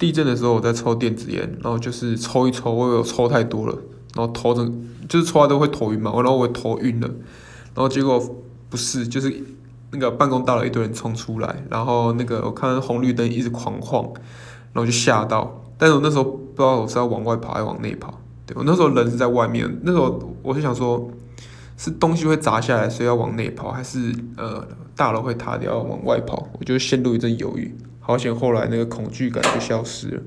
地震的时候我在抽电子烟，然后就是抽一抽，我有抽太多了，然后头整就是抽完都会头晕嘛，然后我头晕了，然后结果不是，就是那个办公大楼一堆人冲出来，然后那个我看红绿灯一直狂晃，然后就吓到，但是我那时候不知道我是要往外跑还是往内跑，对，我那时候人是在外面，那时候我就想说。是东西会砸下来，所以要往内跑，还是呃大楼会塌掉往外跑？我就陷入一阵犹豫。好险，后来那个恐惧感就消失了。